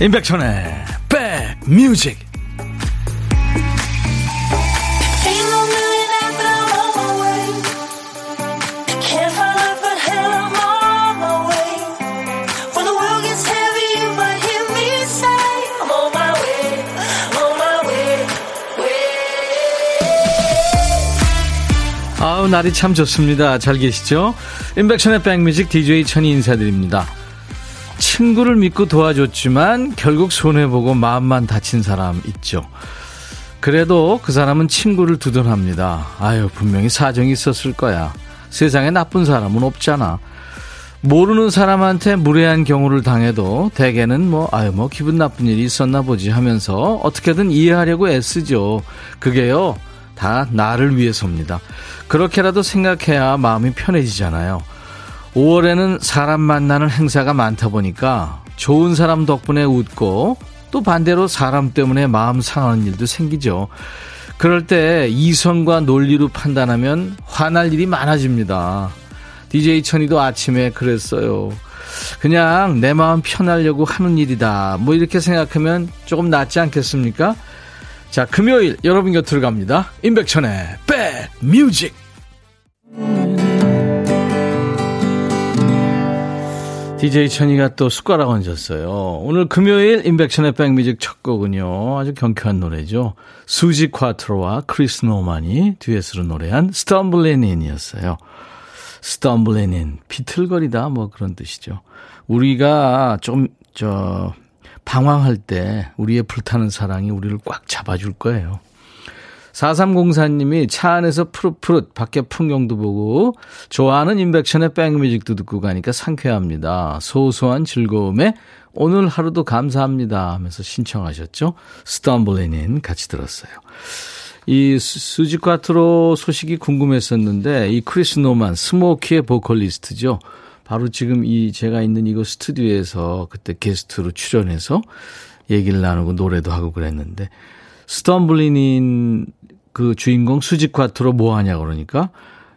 임백천의 백뮤직. 아우 날이 참 좋습니다. 잘 계시죠? 임백천의 백뮤직 DJ 천이 인사드립니다 친구를 믿고 도와줬지만 결국 손해보고 마음만 다친 사람 있죠. 그래도 그 사람은 친구를 두둔합니다. 아유, 분명히 사정이 있었을 거야. 세상에 나쁜 사람은 없잖아. 모르는 사람한테 무례한 경우를 당해도 대개는 뭐, 아유, 뭐, 기분 나쁜 일이 있었나 보지 하면서 어떻게든 이해하려고 애쓰죠. 그게요, 다 나를 위해서입니다. 그렇게라도 생각해야 마음이 편해지잖아요. 5월에는 사람 만나는 행사가 많다 보니까 좋은 사람 덕분에 웃고 또 반대로 사람 때문에 마음 상하는 일도 생기죠. 그럴 때 이성과 논리로 판단하면 화날 일이 많아집니다. DJ 천이도 아침에 그랬어요. 그냥 내 마음 편하려고 하는 일이다. 뭐 이렇게 생각하면 조금 낫지 않겠습니까? 자, 금요일 여러분 곁으로 갑니다. 임백천의 백 뮤직. DJ 천이가 또 숟가락 얹었어요. 오늘 금요일 임백천의 백뮤직 첫 곡은요. 아주 경쾌한 노래죠. 수지 콰트로와 크리스 노만이 듀엣으로 노래한 Stumblin' In이었어요. Stumblin' In, 비틀거리다 뭐 그런 뜻이죠. 우리가 좀, 저, 방황할 때 우리의 불타는 사랑이 우리를 꽉 잡아줄 거예요. 4304님이 차 안에서 푸릇푸릇 밖에 풍경도 보고 좋아하는 임백천의 백뮤직도 듣고 가니까 상쾌합니다. 소소한 즐거움에 오늘 하루도 감사합니다 하면서 신청하셨죠. Stumblin' In 같이 들었어요. 이 수지 콰트로 소식이 궁금했었는데 이 크리스 노만 스모키의 보컬리스트죠. 바로 지금 이 제가 있는 이곳 스튜디오에서 그때 게스트로 출연해서 얘기를 나누고 노래도 하고 그랬는데 Stumblin' In 그 주인공 수지 콰트로 뭐 하냐 그러니까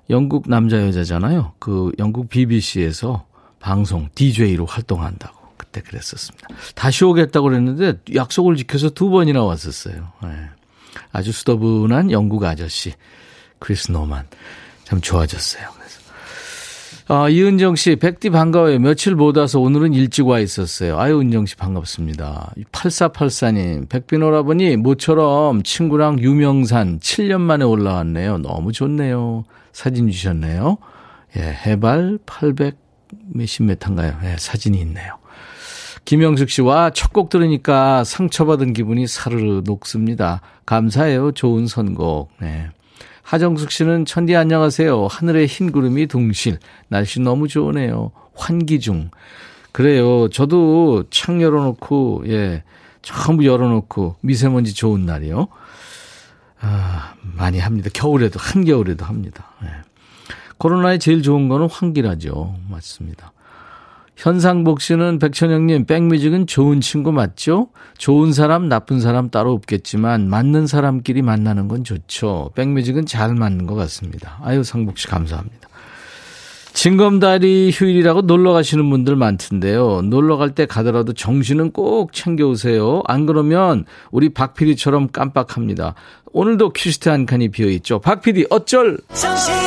영국 남자 여자잖아요. 그 영국 BBC에서 방송 DJ로 활동한다고 그때 그랬었습니다. 다시 오겠다고 그랬는데 약속을 지켜서 두 번이나 왔었어요. 네. 아주 수더분한 영국 아저씨 크리스 노만 참 좋아졌어요. 아, 이은정 씨, 백디 반가워요. 며칠 못 와서 오늘은 일찍 와 있었어요. 아유, 은정 씨 반갑습니다. 8484님, 백디 오라버니, 모처럼 친구랑 유명산 7년 만에 올라왔네요. 너무 좋네요. 사진 주셨네요. 예, 해발 800 몇십 메타인가요? 예, 사진이 있네요. 김영숙 씨 와 첫 곡 들으니까 상처받은 기분이 사르르 녹습니다. 감사해요. 좋은 선곡. 네. 하정숙 씨는 천디 안녕하세요. 하늘에 흰 구름이 둥실. 날씨 너무 좋으네요. 환기 중. 그래요. 저도 창 열어놓고, 예, 전부 열어놓고 미세먼지 좋은 날이요. 아, 많이 합니다. 겨울에도, 한겨울에도 합니다. 예. 코로나에 제일 좋은 거는 환기라죠. 맞습니다. 현상복 씨는 백천영님, 백뮤직은 좋은 친구 맞죠? 좋은 사람, 나쁜 사람 따로 없겠지만, 맞는 사람끼리 만나는 건 좋죠. 백뮤직은 잘 맞는 것 같습니다. 아유, 상복 씨 감사합니다. 징검다리 휴일이라고 놀러 가시는 분들 많던데요. 놀러 갈 때 가더라도 정신은 꼭 챙겨오세요. 안 그러면 우리 박 PD처럼 깜빡합니다. 오늘도 큐시트 한 칸이 비어있죠. 박 PD, 어쩔! 정신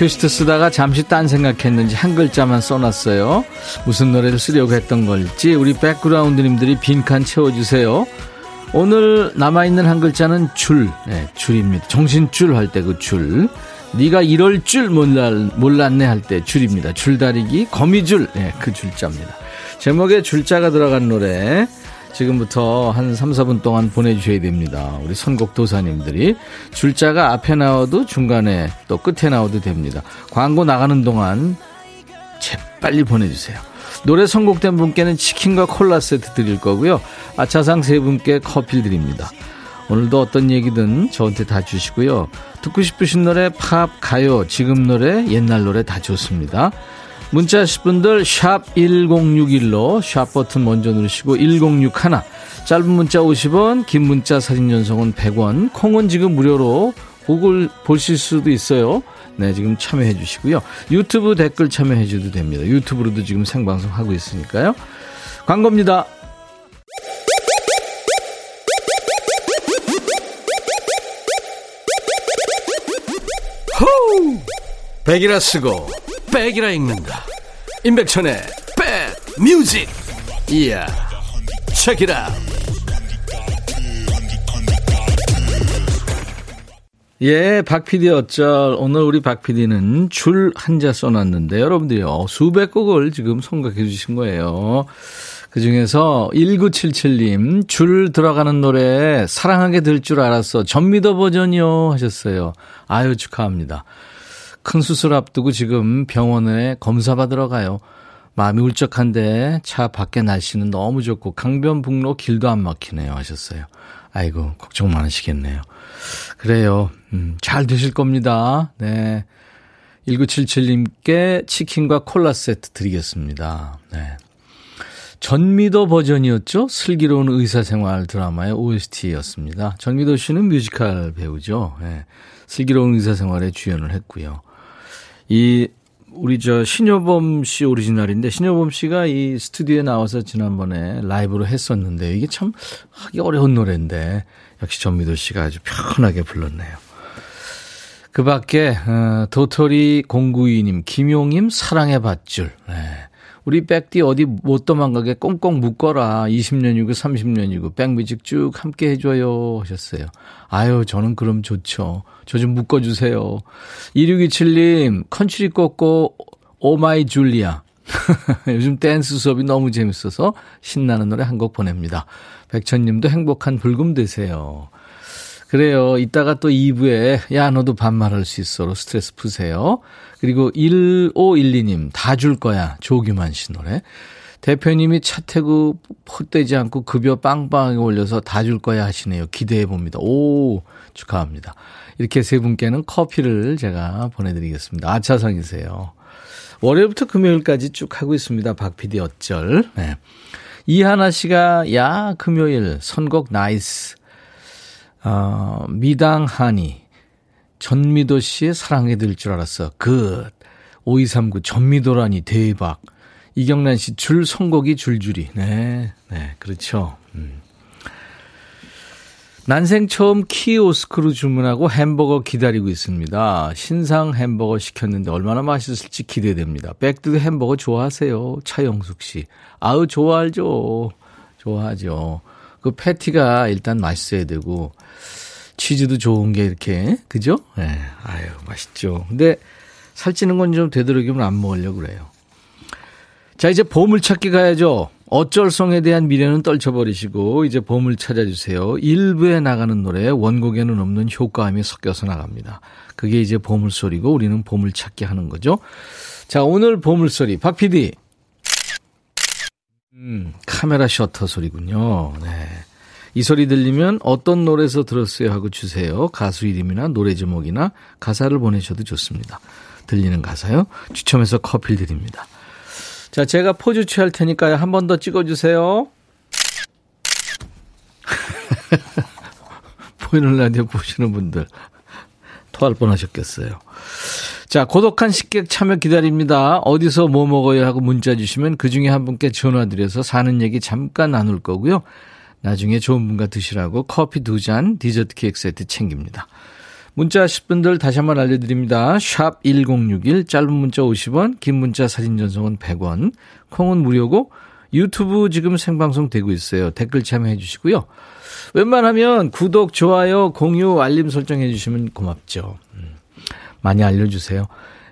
이 큐시트 쓰다가 잠시 딴 생각했는지 한 글자만 써놨어요. 무슨 노래를 쓰려고 했던 걸지 우리 백그라운드님들이 빈칸 채워주세요. 오늘 남아있는 한 글자는 줄, 네, 줄입니다. 정신줄 할 때 그 줄. 네가 이럴 줄 몰랐, 몰랐네 할 때 줄입니다. 줄다리기, 거미줄, 네, 그 줄자입니다. 제목에 줄자가 들어간 노래 지금부터 한 3, 4분 동안 보내주셔야 됩니다. 우리 선곡 도사님들이. 줄자가 앞에 나와도 중간에 또 끝에 나와도 됩니다. 광고 나가는 동안 재빨리 보내주세요. 노래 선곡된 분께는 치킨과 콜라 세트 드릴 거고요. 아차상 세 분께 커피 드립니다. 오늘도 어떤 얘기든 저한테 다 주시고요. 듣고 싶으신 노래, 팝, 가요, 지금 노래, 옛날 노래 다 좋습니다. 문자 하실 분들 샵 1061로 샵 버튼 먼저 누르시고 1061 짧은 문자 50원, 긴 문자 사진 전송은 100원, 콩은 지금 무료로 곡을 보실 수도 있어요. 네, 지금 참여해 주시고요. 유튜브 댓글 참여해 주셔도 됩니다. 유튜브로도 지금 생방송 하고 있으니까요. 광고입니다. 호우! 백이라 쓰고 백이라 읽는다. 임백천의 백 뮤직. 이야. 체키라. 예, 박 PD 어쩔. 오늘 우리 박 PD는 줄 한자 써놨는데, 여러분들이요, 수백 곡을 지금 선곡해 주신 거예요. 그 중에서 1977님, 줄 들어가는 노래, 사랑하게 될 줄 알았어. 전미도 버전이요. 하셨어요. 아유, 축하합니다. 큰 수술 앞두고 지금 병원에 검사 받으러 가요. 마음이 울적한데 차 밖에 날씨는 너무 좋고 강변북로 길도 안 막히네요 하셨어요. 아이고 걱정 많으시겠네요. 그래요. 음, 잘 되실 겁니다. 네. 1977님께 치킨과 콜라 세트 드리겠습니다. 네. 전미도 버전이었죠? 슬기로운 의사생활 드라마의 OST였습니다. 전미도 씨는 뮤지컬 배우죠. 네. 슬기로운 의사생활에 주연을 했고요. 이 우리 저 신효범 씨 오리지널인데 신효범 씨가 이 스튜디오에 나와서 지난번에 라이브로 했었는데 이게 참 하기 어려운 노래인데 역시 전미도 씨가 아주 편하게 불렀네요. 그 밖에 어, 도토리 공구이님, 김용임 사랑의 밧줄. 네. 우리 백디 어디 못 도망가게 꽁꽁 묶어라. 20년이고 30년이고 백뮤직 쭉 함께 해줘요 하셨어요. 아유 저는 그럼 좋죠. 저 좀 묶어주세요. 2627님 컨츄리 꼬꼬 Oh My Julia. 요즘 댄스 수업이 너무 재밌어서 신나는 노래 한 곡 보냅니다. 백천님도 행복한 불금 되세요. 그래요. 이따가 또 2부에 야 너도 반말할 수 있어로 스트레스 푸세요. 그리고 1512님 다 줄 거야 조규만 씨 노래. 대표님이 차 태고 헛되지 않고 급여 빵빵하게 올려서 다 줄 거야 하시네요. 기대해 봅니다. 오 축하합니다. 이렇게 세 분께는 커피를 제가 보내드리겠습니다. 아차상이세요. 월요일부터 금요일까지 쭉 하고 있습니다. 박 PD 어쩔. 네. 이하나 씨가 야 금요일 선곡 nice. 어, 미당하니 전미도 씨의 사랑하게 될 줄 알았어. Good. 5239 전미도라니 대박. 이경란 씨 줄 선곡이 줄줄이. 네. 네. 그렇죠. 음. 난생 처음 키오스크로 주문하고 햄버거 기다리고 있습니다. 신상 햄버거 시켰는데 얼마나 맛있을지 기대됩니다. 백디 햄버거 좋아하세요? 차영숙 씨. 아우, 좋아하죠. 좋아하죠. 그 패티가 일단 맛있어야 되고, 치즈도 좋은 게 이렇게, 그죠? 예, 네, 아유, 맛있죠. 근데 살찌는 건 좀 되도록이면 안 먹으려고 그래요. 자, 이제 보물 찾기 가야죠. 어쩔성에 대한 미래는 떨쳐버리시고 이제 보물 찾아주세요. 일부에 나가는 노래 원곡에는 없는 효과음이 섞여서 나갑니다. 그게 이제 보물 소리고 우리는 보물 찾기 하는 거죠. 자 오늘 보물 소리 박 PD. 음, 카메라 셔터 소리군요. 네. 이 소리 들리면 어떤 노래에서 들었어요 하고 주세요. 가수 이름이나 노래 제목이나 가사를 보내셔도 좋습니다. 들리는 가사요. 추첨해서 커피 드립니다. 자, 제가 포즈 취할 테니까요. 한 번 더 찍어주세요. 보이는 라디오 보시는 분들 토할 뻔하셨겠어요. 자, 고독한 식객 참여 기다립니다. 어디서 뭐 먹어요 하고 문자 주시면 그 중에 한 분께 전화 드려서 사는 얘기 잠깐 나눌 거고요. 나중에 좋은 분과 드시라고 커피 두 잔, 디저트 케이크 세트 챙깁니다. 문자 하실 분들 다시 한번 알려드립니다. 샵 1061, 짧은 문자 50원, 긴 문자 사진 전송은 100원, 콩은 무료고 유튜브 지금 생방송 되고 있어요. 댓글 참여해 주시고요. 웬만하면 구독, 좋아요, 공유, 알림 설정해 주시면 고맙죠. 음, 많이 알려주세요.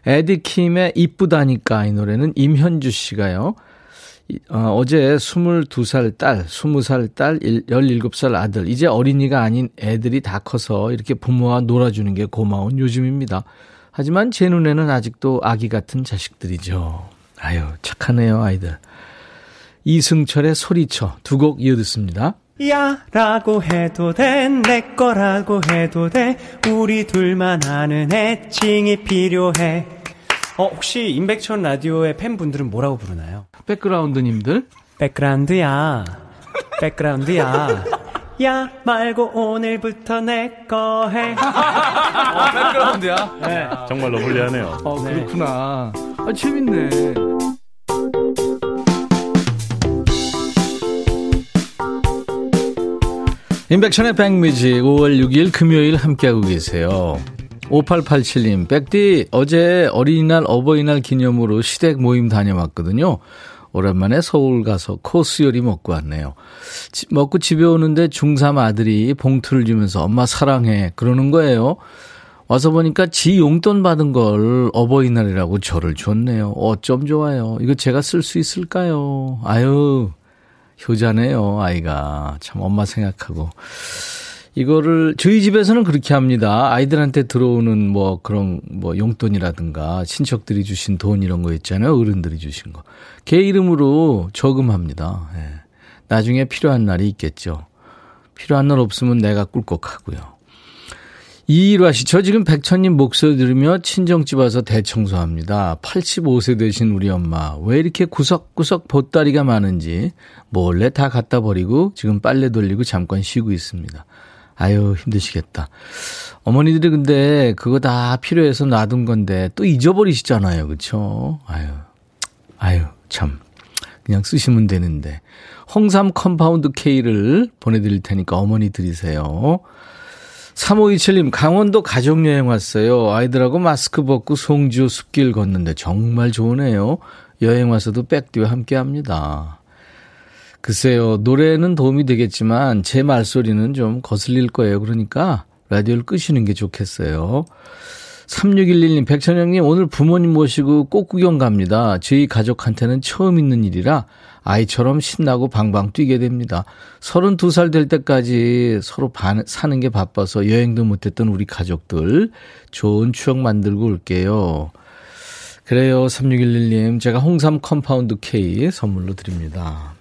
에디킴의 이쁘다니까 이 노래는 임현주 씨가요. 어, 제 22살 딸, 20살 딸, 17살 아들, 이제 어린이가 아닌 애들이 다 커서 이렇게 부모와 놀아주는 게 고마운 요즘입니다. 하지만 제 눈에는 아직도 아기 같은 자식들이죠. 아유, 착하네요, 아이들. 이승철의 소리쳐 두 곡 이어 듣습니다. 야 라고 해도 돼 내 거라고 해도 돼 우리 둘만 아는 애칭이 필요해 어, 혹시 임백천 라디오의 팬분들은 뭐라고 부르나요? 백그라운드님들? 백그라운드야. 백그라운드야. 야 말고 오늘부터 내 거 해. 어, 백그라운드야? 네. 정말로 불리하네요. 어, 그렇구나. 아, 재밌네. 인백천의 백뮤직 5월 6일 금요일 함께하고 계세요. 5887님, 백디, 어제 어린이날, 어버이날 기념으로 시댁 모임 다녀왔거든요. 오랜만에 서울 가서 코스 요리 먹고 왔네요. 지, 먹고 집에 오는데 중3 아들이 봉투를 주면서 엄마 사랑해. 그러는 거예요. 와서 보니까 지 용돈 받은 걸 어버이날이라고 저를 줬네요. 어쩜 좋아요. 이거 제가 쓸 수 있을까요? 아유, 효자네요, 아이가. 참 엄마 생각하고. 이거를 저희 집에서는 그렇게 합니다. 아이들한테 들어오는 뭐 그런 뭐 용돈이라든가 친척들이 주신 돈 이런 거 있잖아요. 어른들이 주신 거. 개 이름으로 저금합니다. 예. 나중에 필요한 날이 있겠죠. 필요한 날 없으면 내가 꿀꺽하고요. 이일화 씨, 저 지금 백천님 목소리 들으며 친정집 와서 대청소합니다. 85세 되신 우리 엄마. 왜 이렇게 구석구석 보따리가 많은지 몰래 다 갖다 버리고 지금 빨래 돌리고 잠깐 쉬고 있습니다. 아유, 힘드시겠다. 어머니들이 근데 그거 다 필요해서 놔둔 건데 또 잊어버리시잖아요. 그쵸? 아유, 아유, 참. 그냥 쓰시면 되는데. 홍삼 compound K를 보내드릴 테니까 어머니 드리세요. 3527님, 강원도 가족여행 왔어요. 아이들하고 마스크 벗고 송지호 숲길 걷는데 정말 좋으네요. 여행 와서도 백디와 함께 합니다. 글쎄요, 노래는 도움이 되겠지만 제 말소리는 좀 거슬릴 거예요. 그러니까 라디오를 끄시는 게 좋겠어요. 3611님, 백천영님, 오늘 부모님 모시고 꽃구경 갑니다. 저희 가족한테는 처음 있는 일이라 아이처럼 신나고 방방 뛰게 됩니다. 32살 될 때까지 서로 반, 사는 게 바빠서 여행도 못했던 우리 가족들 좋은 추억 만들고 올게요. 그래요, 3611님. 제가 홍삼 compound K 선물로 드립니다.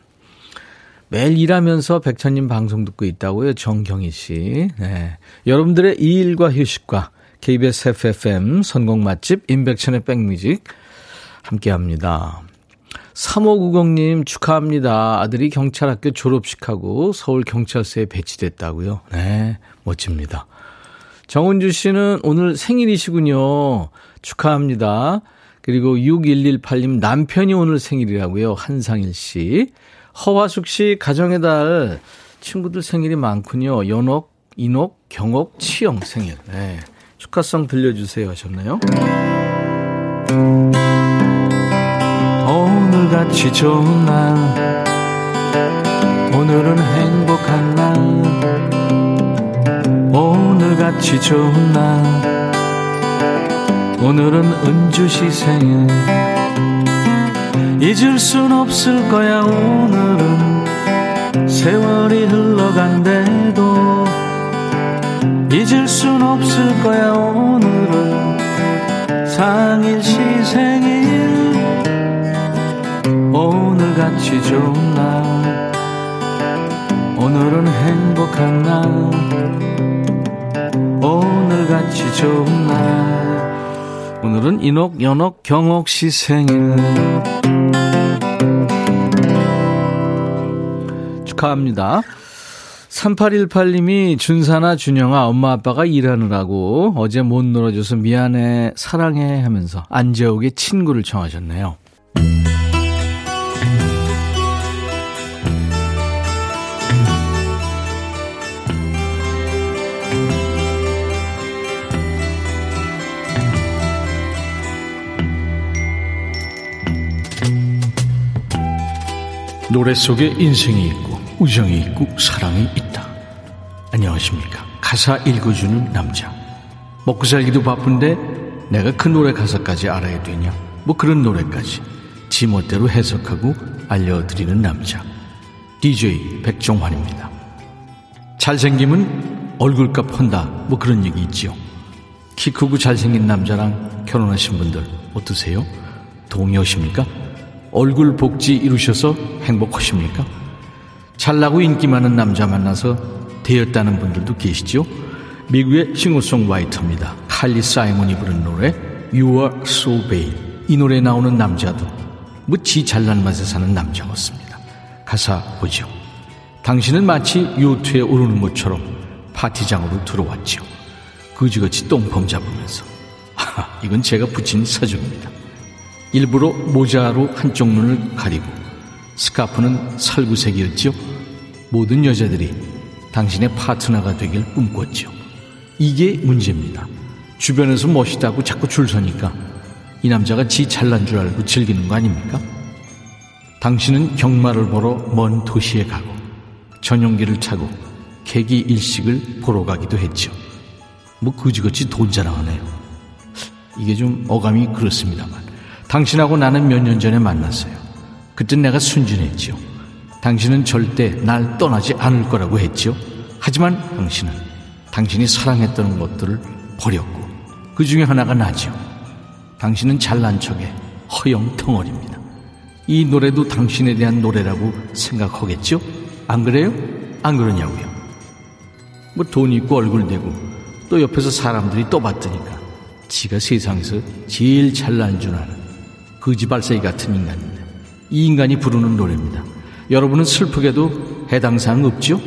매일 일하면서 백천님 방송 듣고 있다고요. 정경희 씨. 네. 여러분들의 이 일과 휴식과 KBS 해피FM 선곡 맛집 임백천의 백뮤직 함께 합니다. 3590님 축하합니다. 아들이 경찰학교 졸업식하고 서울경찰서에 배치됐다고요. 네, 멋집니다. 정은주 씨는 오늘 생일이시군요. 축하합니다. 그리고 6118님 남편이 오늘 생일이라고요. 한상일 씨. 허화숙 씨 가정의 달 친구들 생일이 많군요. 연옥, 인옥, 경옥, 치영 생일. 네. 축하성 들려주세요 하셨나요? 오늘같이 좋은 날 오늘은 행복한 날 오늘같이 좋은 날 오늘은 은주시 생일 잊을 순 없을 거야 오늘은. 세월이 흘러간대도 잊을 순 없을 거야 오늘은. 상일 시 생일 오늘같이 좋은 날. 오늘은 행복한 날 인옥 연옥 경옥 씨 생일 축하합니다 3818님이 준사나 준영아 엄마 아빠가 일하느라고 어제 못 놀아줘서 미안해 사랑해 하면서 안재욱의 친구를 청하셨네요. 노래 속에 인생이 있고 우정이 있고 사랑이 있다. 안녕하십니까. 가사 읽어주는 남자. 먹고 살기도 바쁜데 내가 그 노래 가사까지 알아야 되냐. 뭐 그런 노래까지 지멋대로 해석하고 알려드리는 남자. DJ 백종환입니다. 잘생김은 얼굴값 한다. 뭐 그런 얘기 있지요. 키 크고 잘생긴 남자랑 결혼하신 분들 어떠세요? 동의하십니까? 얼굴 복지 이루셔서 행복하십니까? 잘나고 인기 많은 남자 만나서 되었다는 분들도 계시죠? 미국의 싱어송라이터입니다. 칼리 사이먼이 부른 노래 You Are So Bad 이 노래에 나오는 남자도 무지 잘난 맛에 사는 남자였습니다. 가사 보죠. 당신은 마치 요트에 오르는 것처럼 파티장으로 들어왔죠. 그지같이 똥폼 잡으면서. 하, 이건 제가 붙인 사정입니다. 일부러 모자로 한쪽 눈을 가리고 스카프는 살구색이었죠. 모든 여자들이 당신의 파트너가 되길 꿈꿨죠. 이게 문제입니다. 주변에서 멋있다고 자꾸 줄 서니까 이 남자가 지 잘난 줄 알고 즐기는 거 아닙니까? 당신은 경마를 보러 먼 도시에 가고 전용기를 타고 계기 일식을 보러 가기도 했죠. 뭐 그지같이 돈 자랑하네요. 이게 좀 어감이 그렇습니다만 당신하고 나는 몇 년 전에 만났어요. 그때 내가 순진했죠. 당신은 절대 날 떠나지 않을 거라고 했죠. 하지만 당신은 당신이 사랑했던 것들을 버렸고 그 중에 하나가 나죠. 당신은 잘난 척에 허영 덩어리입니다. 이 노래도 당신에 대한 노래라고 생각하겠죠? 안 그래요? 안 그러냐고요? 뭐 돈 있고 얼굴 되고 또 옆에서 사람들이 떠봤더니까 지가 세상에서 제일 잘난 줄 아는 거지발사이 같은 인간입니다. 이 인간이 부르는 노래입니다. 여러분은 슬프게도 해당 사항 없죠?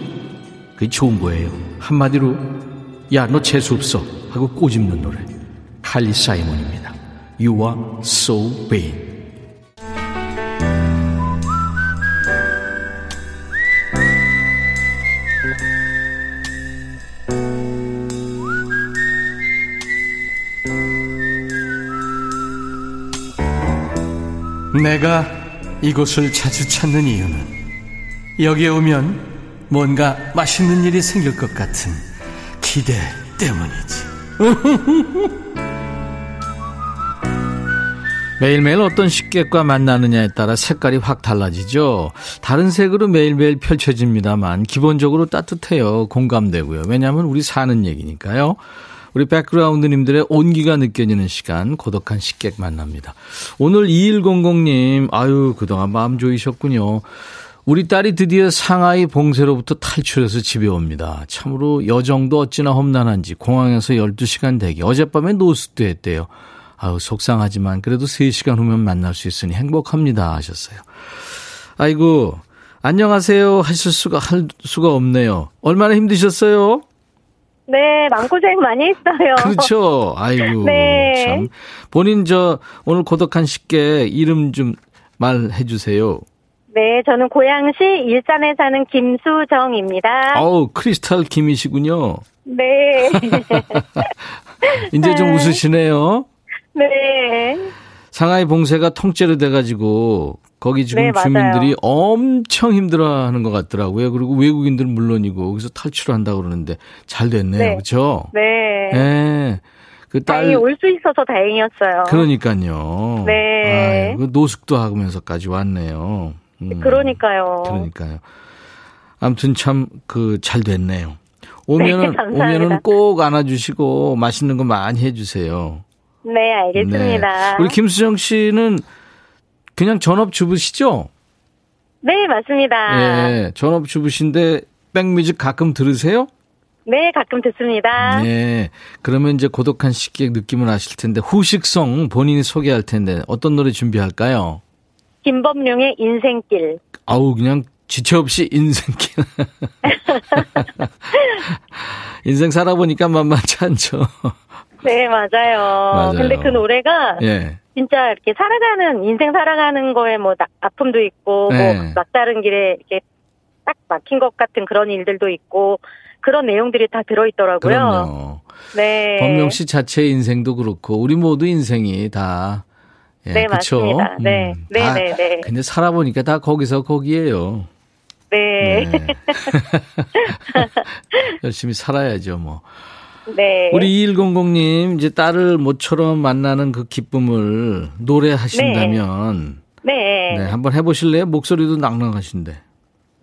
그게 좋은 거예요. 한마디로 야 너 재수 없어 하고 꼬집는 노래. 칼리 사이먼입니다. You are so vain. 내가 이곳을 자주 찾는 이유는 여기에 오면 뭔가 맛있는 일이 생길 것 같은 기대 때문이지. 매일매일 어떤 식객과 만나느냐에 따라 색깔이 확 달라지죠. 다른 색으로 매일매일 펼쳐집니다만 기본적으로 따뜻해요. 공감되고요. 왜냐하면 우리 사는 얘기니까요. 우리 백그라운드님들의 온기가 느껴지는 시간 고독한 식객 만납니다. 오늘 2100님 아유 그동안 마음 조이셨군요. 우리 딸이 드디어 상하이 봉쇄로부터 탈출해서 집에 옵니다. 참으로 여정도 어찌나 험난한지 공항에서 12시간 대기 어젯밤에 노숙도 했대요. 아우, 속상하지만 그래도 3시간 후면 만날 수 있으니 행복합니다. 하셨어요. 아이고, 안녕하세요. 하실 수가, 할 수가 없네요. 얼마나 힘드셨어요? 네, 마음고생 많이 했어요. 그렇죠. 아이고. 네. 참. 본인 저, 오늘 고독한 식객 이름 좀 말해 주세요. 네, 저는 고양시 일산에 사는 김수정입니다. 어우, 크리스탈 김이시군요. 네. 이제 좀 웃으시네요. 네. 상하이 봉쇄가 통째로 돼가지고 거기 지금 네, 주민들이 엄청 힘들어하는 것 같더라고요. 그리고 외국인들 은 물론이고 거기서 탈출한다고 그러는데 잘 됐네요, 네. 그렇죠? 네. 네. 그 딸. 올수 있어서 다행이었어요. 그러니까요. 네. 아유, 노숙도 하면서까지 왔네요. 음. 그러니까요. 그러니까요. 아무튼 참 그 잘 됐네요. 오면은 네, 오면은 꼭 안아주시고 맛있는 거 많이 해주세요. 네, 알겠습니다. 네. 우리 김수정 씨는 그냥 전업주부시죠? 네, 맞습니다. 네, 전업주부신데 백뮤직 가끔 들으세요? 네, 가끔 듣습니다. 네. 그러면 이제 고독한 식객 느낌을 아실 텐데 후식성 본인이 소개할 텐데 어떤 노래 준비할까요? 김범룡의 인생길. 아우 그냥 지체 없이 인생길. 인생 살아보니까 만만치 않죠. 네, 맞아요. 맞아요. 근데 그 노래가 예. 진짜 이렇게 살아가는 인생 살아가는 거에 뭐 나, 아픔도 있고 뭐 네. 뭐 막다른 길에 이렇게 딱 막힌 것 같은 그런 일들도 있고 그런 내용들이 다 들어 있더라고요. 그럼요. 네. 범명 씨 자체의 인생도 그렇고 우리 모두 인생이 다 예, 네, 그쵸? 맞습니다. 네. 음, 네, 네, 네. 근데 살아보니까 다 거기서 거기에요. 네. 네. 열심히 살아야죠, 뭐. 네. 우리 2100님, 이제 딸을 모처럼 만나는 그 기쁨을 노래하신다면. 네. 네. 네 한번 해 보실래요? 목소리도 낭낭하신데.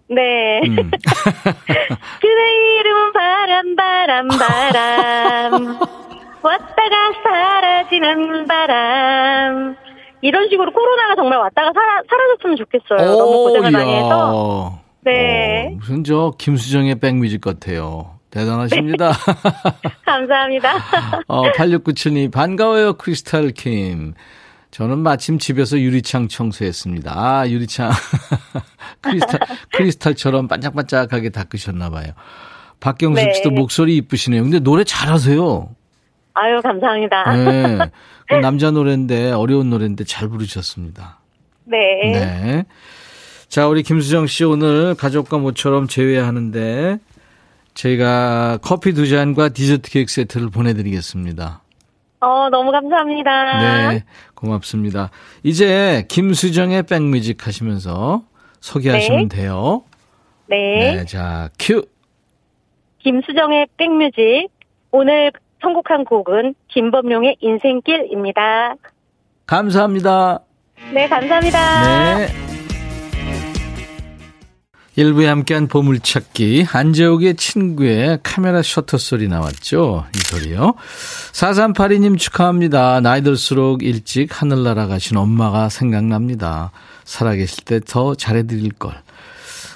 네. 음. 그대 이름 바람, 바람, 바람. 왔다가 사라지는 바람. 이런 식으로 코로나가 정말 왔다가 사라, 사라졌으면 좋겠어요. 오, 너무 고생을 야. 많이 해서. 네. 오, 무슨 저 김수정의 백뮤직 같아요. 대단하십니다. 감사합니다. 어, 8697님, 반가워요, 크리스탈 킴. 저는 마침 집에서 유리창 청소했습니다. 아, 유리창. 크리스탈, 크리스탈처럼 반짝반짝하게 닦으셨나봐요. 박경숙 씨도 네. 목소리 이쁘시네요. 근데 노래 잘하세요. 아유, 감사합니다. 네. 그 남자 노래인데, 어려운 노래인데 잘 부르셨습니다. 네. 네. 자, 우리 김수정 씨 오늘 가족과 모처럼 제외하는데, 저희가 커피 두 잔과 디저트 케이크 세트를 보내드리겠습니다. 어, 너무 감사합니다. 네, 고맙습니다. 이제 김수정의 백뮤직 하시면서 소개하시면 네. 돼요. 네. 네, 자, 큐. 김수정의 백뮤직. 오늘 선곡한 곡은 김범용의 인생길입니다. 감사합니다. 네, 감사합니다. 네. 일부에 함께한 보물찾기 한재욱의 친구의 카메라 셔터 소리 나왔죠. 이 소리요. 4382님 축하합니다. 나이 들수록 일찍 하늘 날아가신 엄마가 생각납니다. 살아계실 때 더 잘해드릴 걸.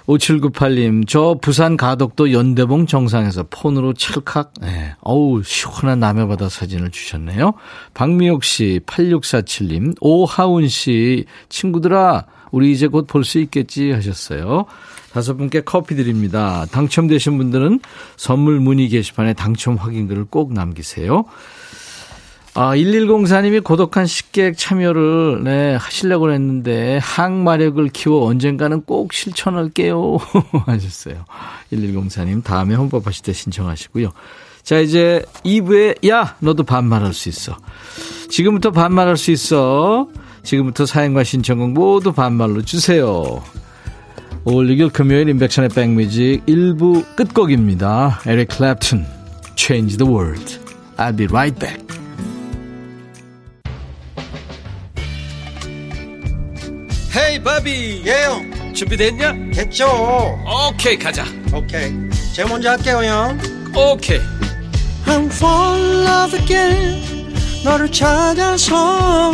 5798님, 저 부산 가덕도 연대봉 정상에서 폰으로 찰칵, 네, 어우, 시원한 남해바다 사진을 주셨네요. 박미옥 씨, 8647님, 오하운 씨, 친구들아, 우리 이제 곧 볼 수 있겠지 하셨어요. 다섯 분께 커피 드립니다. 당첨되신 분들은 선물 문의 게시판에 당첨 확인글을 꼭 남기세요. 아, 1104님이 고독한 식객 참여를, 네, 하시려고 했는데, 항마력을 키워 언젠가는 꼭 실천할게요. 하셨어요. 1104님, 다음에 혼밥하실 때 신청하시고요. 자, 이제 2부에, 야! 너도 반말할 수 있어. 지금부터 반말할 수 있어. 지금부터 사연과 신청곡 모두 반말로 주세요. 5월 6일 금요일 인백션의 백뮤직 1부 끝곡입니다. 에릭 클랩튼, Change the World. I'll be right back. 헤이 바비 예영 준비됐냐? 됐죠 오케이 가자 오케이 제가 먼저 할게요 형 오케이 I'm fall in love again 너를 찾아서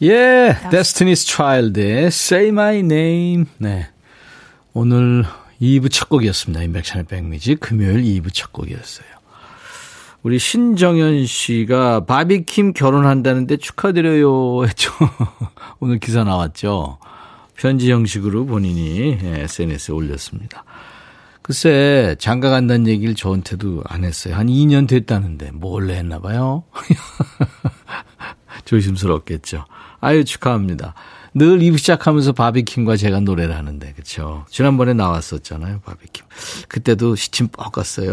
예, Destiny's Child의 Say My Name. 네. 오늘 2부 첫 곡이었습니다. 임백천의 백뮤직 금요일 2부 첫 곡이었어요. 우리 신정현 씨가 바비킴 결혼한다는데 축하드려요 했죠. 오늘 기사 나왔죠. 편지 형식으로 본인이 SNS에 올렸습니다. 글쎄, 장가 간다는 얘기를 저한테도 안 했어요. 한 2년 됐다는데 몰래 했나 봐요. 조심스럽겠죠. 아유, 축하합니다. 늘입 시작하면서 바비킴과 제가 노래를 하는데, 그쵸. 지난번에 나왔었잖아요, 바비킴. 그때도 시침 뻑갔어요.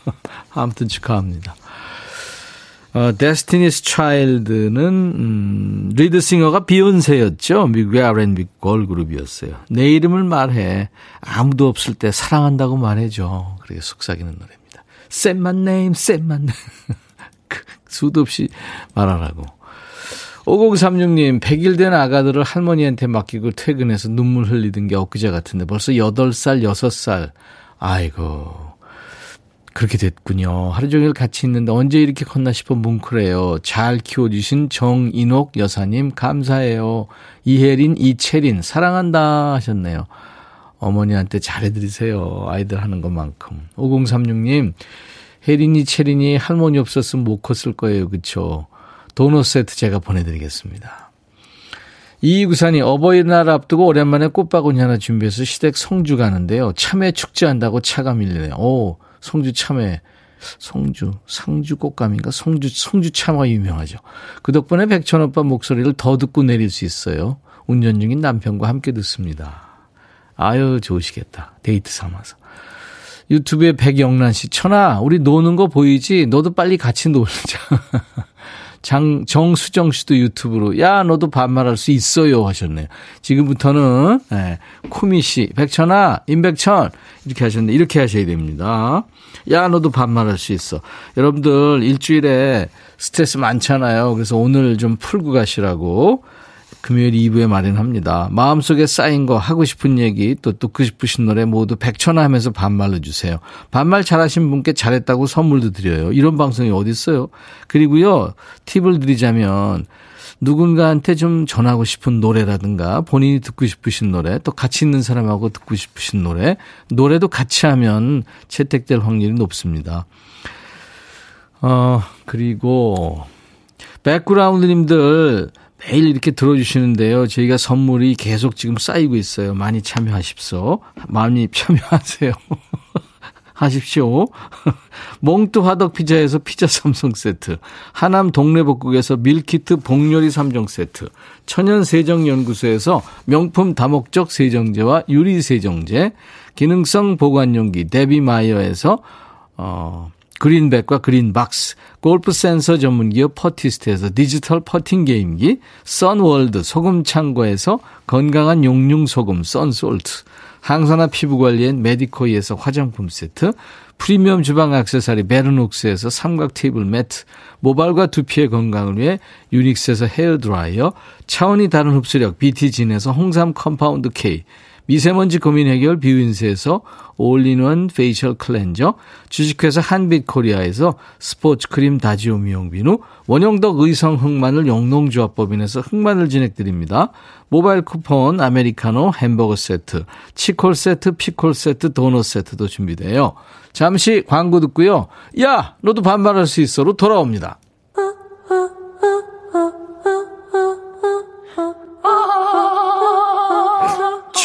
아무튼 축하합니다. 어, Destiny's Child는 음, 리드싱어가 비욘세였죠. 미국의 R&B 걸그룹이었어요. 내 이름을 말해. 아무도 없을 때 사랑한다고 말해줘. 그렇게 속삭이는 노래입니다. Say my name, say my name. 수도 없이 말하라고. 5036님, 100일 된 아가들을 할머니한테 맡기고 퇴근해서 눈물 흘리던 게 엊그제 같은데 벌써 8살, 6살. 아이고. 그렇게 됐군요. 하루 종일 같이 있는데 언제 이렇게 컸나 싶어 뭉클해요. 잘 키워주신 정인옥 여사님 감사해요. 이혜린, 이채린 사랑한다 하셨네요. 어머니한테 잘해드리세요. 아이들 하는 것만큼. 5036님, 혜린이, 채린이 할머니 없었으면 못 컸을 거예요. 그쵸? 도넛 세트 제가 보내드리겠습니다. 이구산이 어버이날 앞두고 오랜만에 꽃바구니 하나 준비해서 시댁 성주 가는데요. 참외 축제한다고 차가 밀리네요. 오, 성주 참외, 성주, 상주 꽃감인가? 성주, 성주 참외 유명하죠. 그 덕분에 백천 오빠 목소리를 더 듣고 내릴 수 있어요. 운전 중인 남편과 함께 듣습니다. 아유, 좋으시겠다. 데이트 삼아서. 유튜브에 백영란 씨, 천아, 우리 노는 거 보이지? 너도 빨리 같이 놀자. 장, 정수정 씨도 유튜브로, 야, 너도 반말할 수 있어요. 하셨네요. 지금부터는, 네, 쿠미 씨, 백천아, 임백천, 이렇게 하셨는데, 이렇게 하셔야 됩니다. 야, 너도 반말할 수 있어. 여러분들, 일주일에 스트레스 많잖아요. 그래서 오늘 좀 풀고 가시라고. 금요일 2부에 마련합니다. 마음속에 쌓인 거 하고 싶은 얘기 또 듣고 싶으신 노래 모두 백천하면서 반말로 주세요. 반말 잘하신 분께 잘했다고 선물도 드려요. 이런 방송이 어디 있어요? 그리고요 팁을 드리자면 누군가한테 좀 전하고 싶은 노래라든가 본인이 듣고 싶으신 노래 또 같이 있는 사람하고 듣고 싶으신 노래 노래도 같이 하면 채택될 확률이 높습니다. 어 그리고 백그라운드님들 매일 이렇게 들어주시는데요. 저희가 선물이 계속 지금 쌓이고 있어요. 많이 참여하십시오. 많이 참여하세요. 하십시오. 몽뚜 화덕 피자에서 피자 3성 세트, 하남 동네복국에서 밀키트 복요리 3종 세트, 천연 세정 연구소에서 명품 다목적 세정제와 유리 세정제, 기능성 보관용기 데비마이어에서 어 그린백과 그린박스, 골프 센서 전문기업 퍼티스트에서 디지털 퍼팅 게임기, 선월드 소금 창고에서 건강한 용융 소금 썬솔트, 항산화 피부관리엔 메디코이에서 화장품 세트, 프리미엄 주방 액세서리 베르녹스에서 삼각 테이블 매트, 모발과 두피의 건강을 위해 유닉스에서 헤어드라이어, 차원이 다른 흡수력 BT진에서 홍삼 compound K, 미세먼지 고민 해결 뷰인스에서 all-in-one facial cleanser, 주식회사 한빛코리아에서 스포츠 크림 다지오 미용비누, 원형덕 의성 흑마늘 영농조합법인에서 흑마늘 진액 드립니다. 모바일 쿠폰, 아메리카노, 햄버거 세트, 치콜 세트, 피콜 세트, 도넛 세트도 준비돼요. 잠시 광고 듣고요. 야, 너도 반말할 수 있어로 돌아옵니다.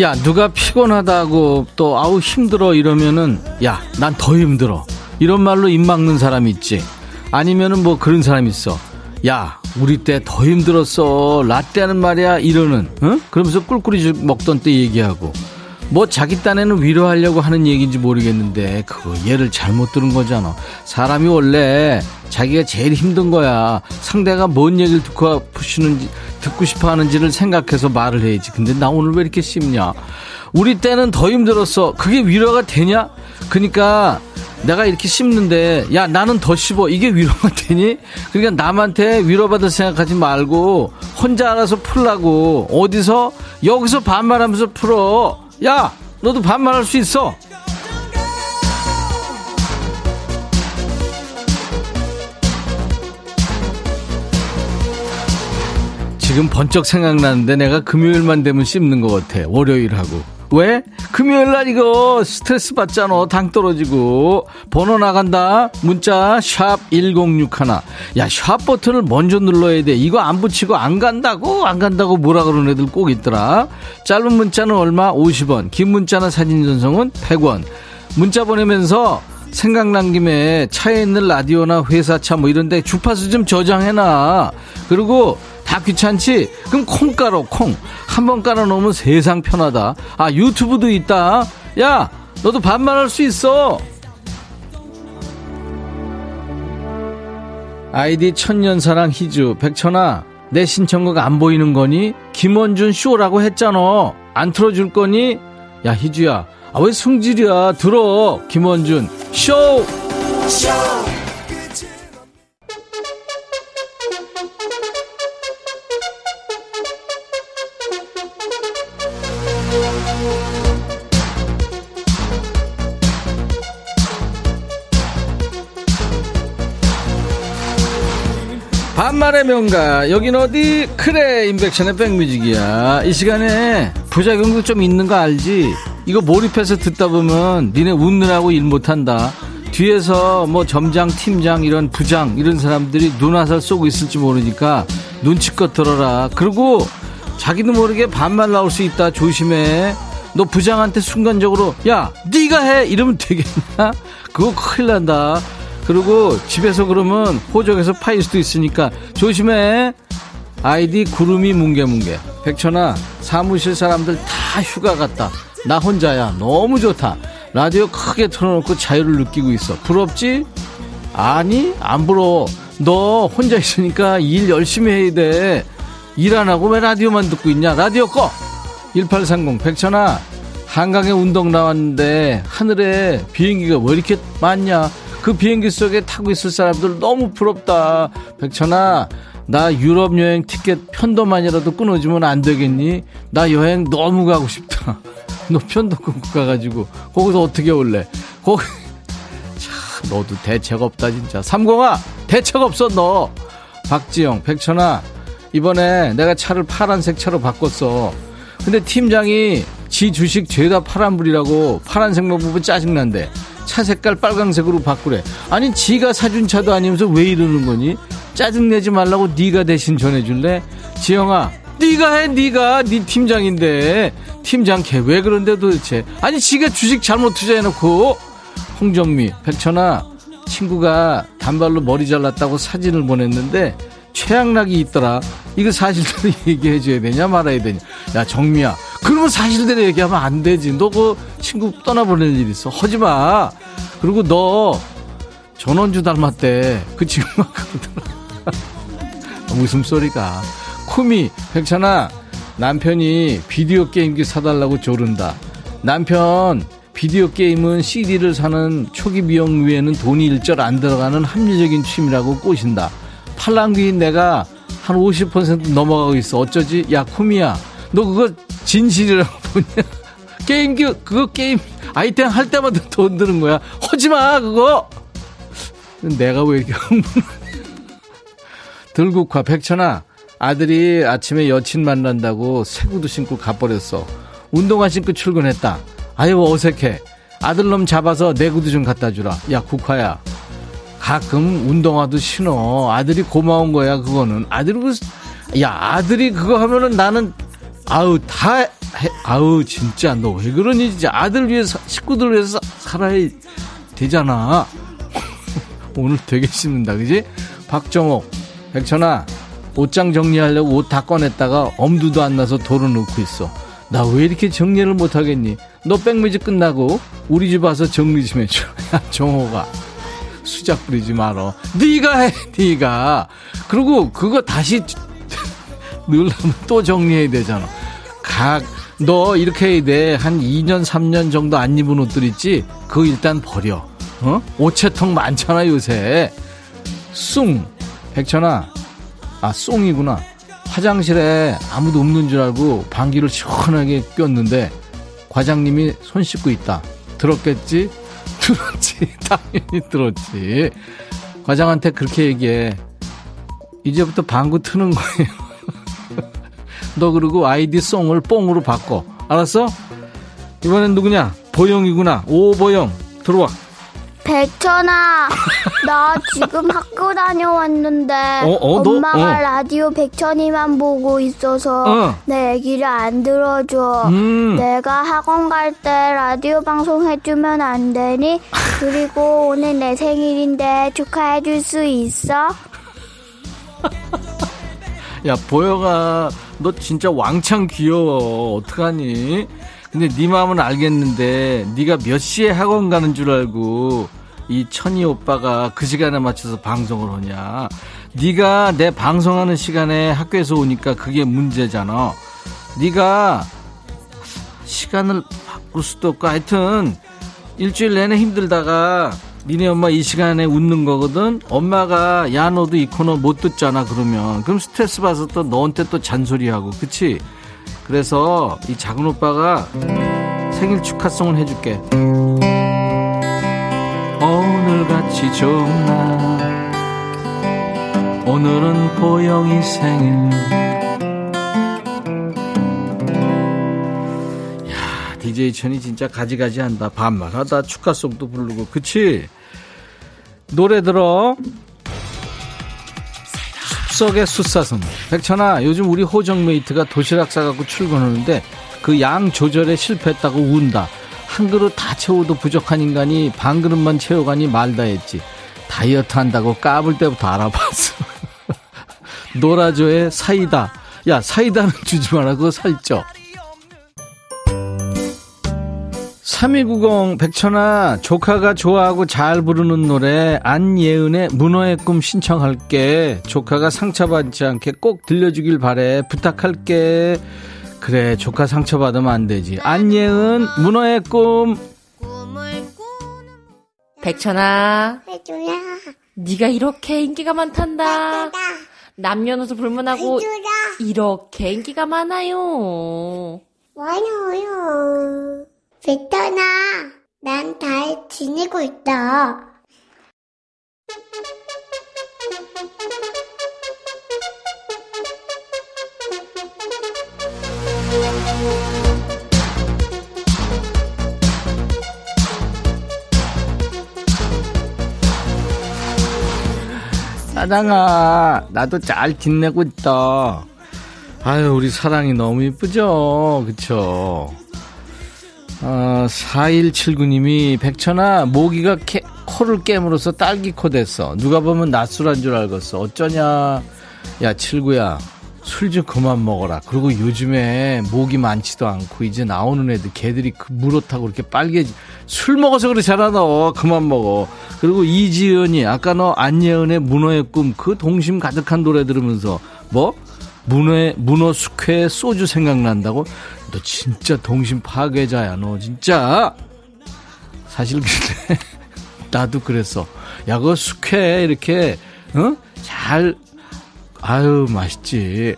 야, 누가 피곤하다고 또 아우 힘들어 이러면은 야, 난 더 힘들어. 이런 말로 입 막는 사람 있지. 아니면은 뭐 그런 사람 있어. 야, 우리 때 더 힘들었어. 라떼는 말이야. 이러는. 응? 그러면서 꿀꿀이 먹던 때 얘기하고. 뭐 자기 딴에는 위로하려고 하는 얘기인지 모르겠는데 그거 얘를 잘못 들은 거잖아. 사람이 원래 자기가 제일 힘든 거야. 상대가 뭔 얘기를 듣고 푸시는지 듣고 싶어 하는지를 생각해서 말을 해야지. 근데 나 오늘 왜 이렇게 씹냐? 우리 때는 더 힘들었어. 그게 위로가 되냐? 그러니까 내가 이렇게 씹는데 야 나는 더 씹어 이게 위로가 되니? 그러니까 남한테 위로받을 생각하지 말고 혼자 알아서 풀라고 어디서 여기서 반말하면서 풀어 야 너도 반말할 수 있어. 지금 번쩍 생각나는데 내가 금요일만 되면 씹는 것 같아. 월요일하고 왜? 금요일 날 이거 스트레스 받잖아. 당 떨어지고. 번호 나간다. 문자 샵 1061. 야, 샵 버튼을 먼저 눌러야 돼. 이거 안 붙이고 안 간다고? 안 간다고 뭐라 그러는 애들 꼭 있더라. 짧은 문자는 얼마? 50원. 긴 문자나 사진 전송은 100원. 문자 보내면서 생각난 김에 차에 있는 라디오나 회사차 뭐 이런데 주파수 좀 저장해놔. 그리고 다 귀찮지? 그럼 콩 깔어, 콩. 한 번 깔아놓으면 세상 편하다. 아, 유튜브도 있다. 야, 너도 반말할 수 있어. 아이디 천년사랑 희주, 백천아, 내 신청곡 안 보이는 거니? 김원준 쇼라고 했잖아. 안 틀어줄 거니? 야, 희주야. 아, 왜 승질이야? 들어. 김원준, 쇼! 쇼! 반말의 명가 여긴 어디 그래 인백션의 백뮤직이야 이 시간에 부작용도 좀 있는 거 알지 이거 몰입해서 듣다 보면 니네 웃느라고 일 못한다 뒤에서 뭐 점장, 팀장, 이런 부장, 이런 사람들이 눈화살 쏘고 있을지 모르니까 눈치껏 들어라. 그리고 자기도 모르게 반말 나올 수 있다. 조심해. 너 부장한테 순간적으로 야 네가 해 이러면 되겠냐? 그거 큰일 난다. 그리고 집에서 그러면 호적에서 파일 수도 있으니까 조심해. 아이디 구름이 뭉게뭉게. 백천아 사무실 사람들 다 휴가 갔다. 나 혼자야. 너무 좋다. 라디오 크게 틀어놓고 자유를 느끼고 있어. 부럽지? 아니 안 부러워. 너 혼자 있으니까 일 열심히 해야 돼. 일 안 하고 왜 라디오만 듣고 있냐? 라디오 꺼! 1830 백천아 한강에 운동 나왔는데 하늘에 비행기가 왜 이렇게 많냐? 그 비행기 속에 타고 있을 사람들 너무 부럽다. 백천아 나 유럽 여행 티켓 편도만이라도 끊어주면 안 되겠니? 나 여행 너무 가고 싶다. 너 편도 끊고 가가지고 거기서 어떻게 올래? 거기 참 너도 대책 없다 진짜. 삼공아 대책 없어 너. 박지영 백천아 이번에 내가 차를 파란색 차로 바꿨어. 근데 팀장이 지 주식 죄다 파란불이라고 파란색만 보면 짜증난대. 차 색깔 빨강색으로 바꾸래. 아니 지가 사준 차도 아니면서 왜 이러는 거니? 짜증내지 말라고 네가 대신 전해줄래? 지영아 네가 해 네가 네 팀장인데 팀장 걔 왜 그런데 도대체 아니 지가 주식 잘못 투자해놓고 홍정미 백천아 친구가 단발로 머리 잘랐다고 사진을 보냈는데 최악락이 있더라 이거 사실대로 얘기해줘야 되냐 말아야 되냐 야 정미야 그러면 사실대로 얘기하면 안 되지. 너 그 친구 떠나보낼 일 있어. 하지 마. 그리고 너 전원주 닮았대. 그 그러더라 웃음소리가. 쿠미 백찬아 남편이 비디오 게임기 사달라고 조른다. 남편 비디오 게임은 CD를 사는 초기 비용 외에는 돈이 일절 안 들어가는 합리적인 취미라고 꼬신다. 팔랑귀인 내가 한 50% 넘어가고 있어. 어쩌지? 야 쿠미야. 너 그거 진실이라고 보냐? 게임기 그거 게임 아이템 할 때마다 돈 드는 거야. 하지 마 그거! 내가 왜 이렇게 흥분을 들국화 백천아 아들이 아침에 여친 만난다고 새 구두 신고 가버렸어. 운동화 신고 출근했다. 아유 어색해. 아들놈 잡아서 내 구두 좀 갖다 주라. 야 국화야. 가끔 운동화도 신어. 아들이 고마운 거야 그거는. 아들이 그, 야 아들이 그거 하면은 나는 아우 다 해, 아우 진짜. 너 왜 그러니? 진짜 아들 위해서 식구들 위해서 살아야 되잖아. 오늘 되게 씹는다. 그지? 박정옥 백천아 옷장 정리하려고 옷 다 꺼냈다가 엄두도 안 나서 도로 놓고 있어. 나 왜 이렇게 정리를 못하겠니? 너 백뮤직 끝나고 우리 집 와서 정리 좀 해줘. 야 정호가. 수작 부리지 말어. 네가 해 네가. 그리고 그거 다시 넣으려면 또 정리해야 되잖아 각 너 이렇게 해야 돼 한 2년 3년 정도 안 입은 옷들 있지 그거 일단 버려 어? 옷채통 많잖아 요새 숭 백천아, 아, 쏭이구나. 화장실에 아무도 없는 줄 알고 방귀를 시원하게 꼈는데 과장님이 손 씻고 있다. 들었겠지? 들었지. 당연히 들었지. 과장한테 그렇게 얘기해. 이제부터 방구 트는 거예요. 너 그리고 아이디 송을 뽕으로 바꿔. 알았어? 이번엔 누구냐? 보영이구나. 오보영. 들어와. 백천아, 나 지금 학교 다녀왔는데 어, 어, 너? 엄마가 어. 라디오 백천이만 보고 있어서 어. 내 얘기를 안 들어줘. 음. 내가 학원 갈 때 라디오 방송 해주면 안 되니? 그리고 오늘 내 생일인데 축하해줄 수 있어? 야 보영아 너 진짜 왕창 귀여워. 어떡하니? 근데 네 마음은 알겠는데 네가 몇 시에 학원 가는 줄 알고 이 천희 오빠가 그 시간에 맞춰서 방송을 하냐? 네가 내 방송하는 시간에 학교에서 오니까 그게 문제잖아. 네가 시간을 바꿀 수도 없고 하여튼 일주일 내내 힘들다가 니네 엄마 이 시간에 웃는 거거든? 엄마가 야 너도 이 코너 못 듣잖아 그러면. 그럼 스트레스 받아서 또 너한테 또 잔소리하고 그치? 그래서 이 작은 오빠가 생일 축하송을 해줄게 오늘같이 좋은 날 오늘은 보영이 생일 DJ 천이 진짜 가지가지 한다. 반말하다. 축하송도 부르고. 그치? 노래 들어. 숲속의 숫사슴. 백천아, 요즘 우리 호정메이트가 도시락 싸갖고 출근하는데 그 양 조절에 실패했다고 운다. 한 그릇 다 채워도 부족한 인간이 반 그릇만 채워가니 말다 했지. 다이어트 한다고 까불 때부터 알아봤어. 노라조의 사이다. 야, 사이다는 주지. 그거 살쪄. 3290 백천아 조카가 좋아하고 잘 부르는 노래 안예은의 문어의 꿈 신청할게 조카가 상처받지 않게 꼭 들려주길 바래 부탁할게 그래 조카 상처받으면 안 되지 안예은 문어의 꿈 백천아 해줘야. 네가 이렇게 인기가 많단다. 남녀노소 불문하고 해줘라. 이렇게 인기가 많아요 많아요. 백천아, 난잘 지내고 있다. 사랑아 나도 잘 지내고 있다. 아유 우리 사랑이 너무 이쁘죠? 그쵸 어, 4179님이 백천아 모기가 캐- 코를 깨물어서 딸기 코 됐어 누가 보면 낯술한 줄 알겠어. 어쩌냐? 야 칠구야 술 좀 그만 먹어라. 그리고 요즘에 모기 많지도 않고 이제 나오는 애들 걔들이 그 물어타고 이렇게 빨개지 술 먹어서 그렇잖아 너. 그만 먹어. 그리고 이지연이 아까 너 안예은의 문어의 꿈 그 동심 가득한 노래 들으면서 뭐 문어의 문어 숙회에 소주 생각난다고? 너 진짜 동심 파괴자야 너 진짜. 사실 근데 나도 그랬어. 야 그거 숙회 이렇게 어 잘 아유 맛있지.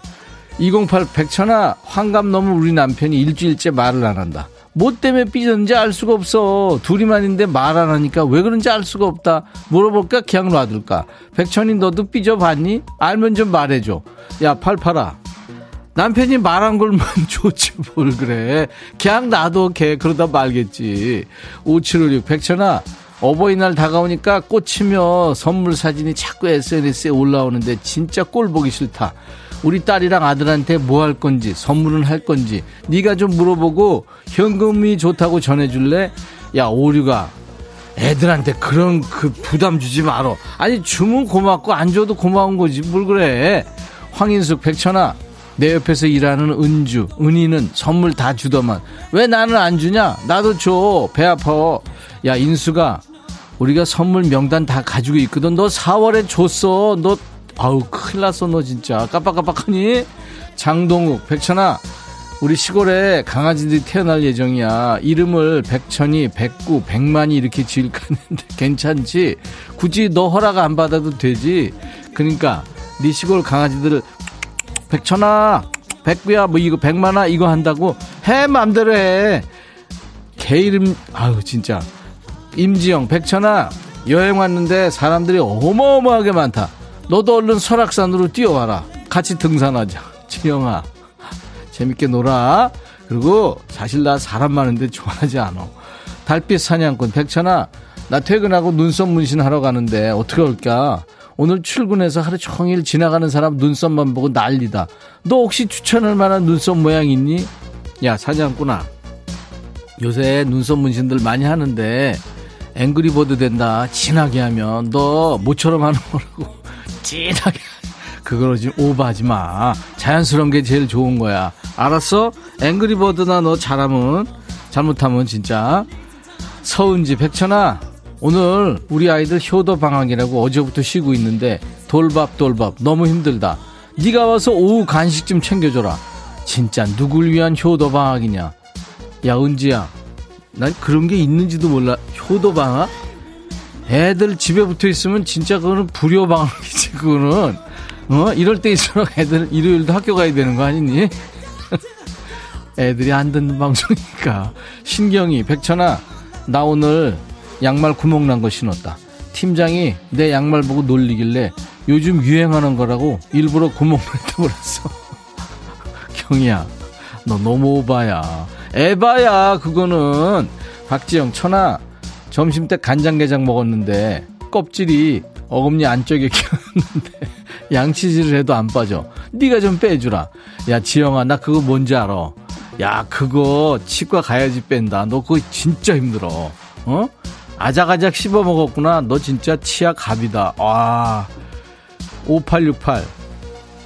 208 백천아 환갑 넘은 우리 남편이 일주일째 말을 안 한다 뭐 때문에 삐졌는지 알 수가 없어. 둘이만인데 말 안 하니까 왜 그런지 알 수가 없다. 물어볼까? 그냥 놔둘까? 백천이 너도 삐져봤니? 알면 좀 말해줘. 야 팔팔아. 남편이 말한 걸만 좋지 뭘 그래. 그냥 놔둬 걔. 그러다 말겠지. 5756 백천아. 어버이날 다가오니까 꽂히며 선물 사진이 자꾸 SNS에 올라오는데 진짜 꼴 보기 싫다 우리 딸이랑 아들한테 뭐 할 건지 선물은 할 건지 네가 좀 물어보고 현금이 좋다고 전해줄래? 야 오류가. 애들한테 그런 그 부담 주지 말어. 아니 주면 고맙고 안 줘도 고마운 거지. 뭘 그래? 황인숙 백천아 내 옆에서 일하는 은주 은희는 선물 다 주더만. 왜 나는 안 주냐? 나도 줘. 배 아파. 야 인수가 우리가 선물 명단 다 가지고 있거든. 너 4월에 줬어. 너 아우 큰일 났어 너 진짜 깜빡깜빡하니 장동욱 백천아 우리 시골에 강아지들이 태어날 예정이야. 이름을 백천이, 백구, 백만이 이렇게 지을까 했는데 괜찮지? 굳이 너 허락 안 받아도 되지? 그러니까 네 시골 강아지들을 백천아, 백구야, 뭐 이거 백만아 이거 한다고 해 맘대로 해. 개 이름 아유 진짜 임지영, 백천아 여행 왔는데 사람들이 어마어마하게 많다. 너도 얼른 설악산으로 뛰어와라. 같이 등산하자. 지영아. 재밌게 놀아. 그리고 사실 나 사람 많은데 좋아하지 않아. 달빛 사냥꾼 백천아 나 퇴근하고 눈썹 문신하러 가는데 어떻게 올까? 오늘 출근해서 하루 종일 지나가는 사람 눈썹만 보고 난리다. 너 혹시 추천할 만한 눈썹 모양 있니? 야 사냥꾼아 요새 눈썹 문신들 많이 하는데 앵그리버드 된다 진하게 하면 너 모처럼 하는 거라고 진하게. 그걸 지금 오버하지 마. 자연스러운 게 제일 좋은 거야. 알았어? 앵그리버드나 너 잘하면 잘못하면 진짜. 서은지 백천아 오늘 우리 아이들 효도 방학이라고 어제부터 쉬고 있는데 돌밥 돌밥 너무 힘들다. 네가 와서 오후 간식 좀 챙겨줘라. 진짜 누굴 위한 효도 방학이냐? 야 은지야. 난 그런 게 있는지도 몰라. 효도 방학 애들 집에 붙어 있으면 진짜 그거는 불효 방학이지 그거는. 어? 이럴 때일수록 애들 일요일도 학교 가야 되는 거 아니니? 애들이 안 듣는 방송이니까. 신경이 백천아 나 오늘 양말 구멍 난 거 신었다. 팀장이 내 양말 보고 놀리길래 요즘 유행하는 거라고 일부러 구멍 냈다고 그랬어. 경이야 너 너무 오바야. 에바야 그거는. 박지영 천아 점심 때 간장게장 먹었는데 껍질이 어금니 안쪽에 끼었는데 양치질을 해도 안 빠져. 네가 좀 빼주라. 야 지영아 나 그거 뭔지 알아. 야 그거 치과 가야지 뺀다. 너 그거 진짜 힘들어. 어? 아작아작 씹어 먹었구나. 너 진짜 치아 갑이다. 와. 5868.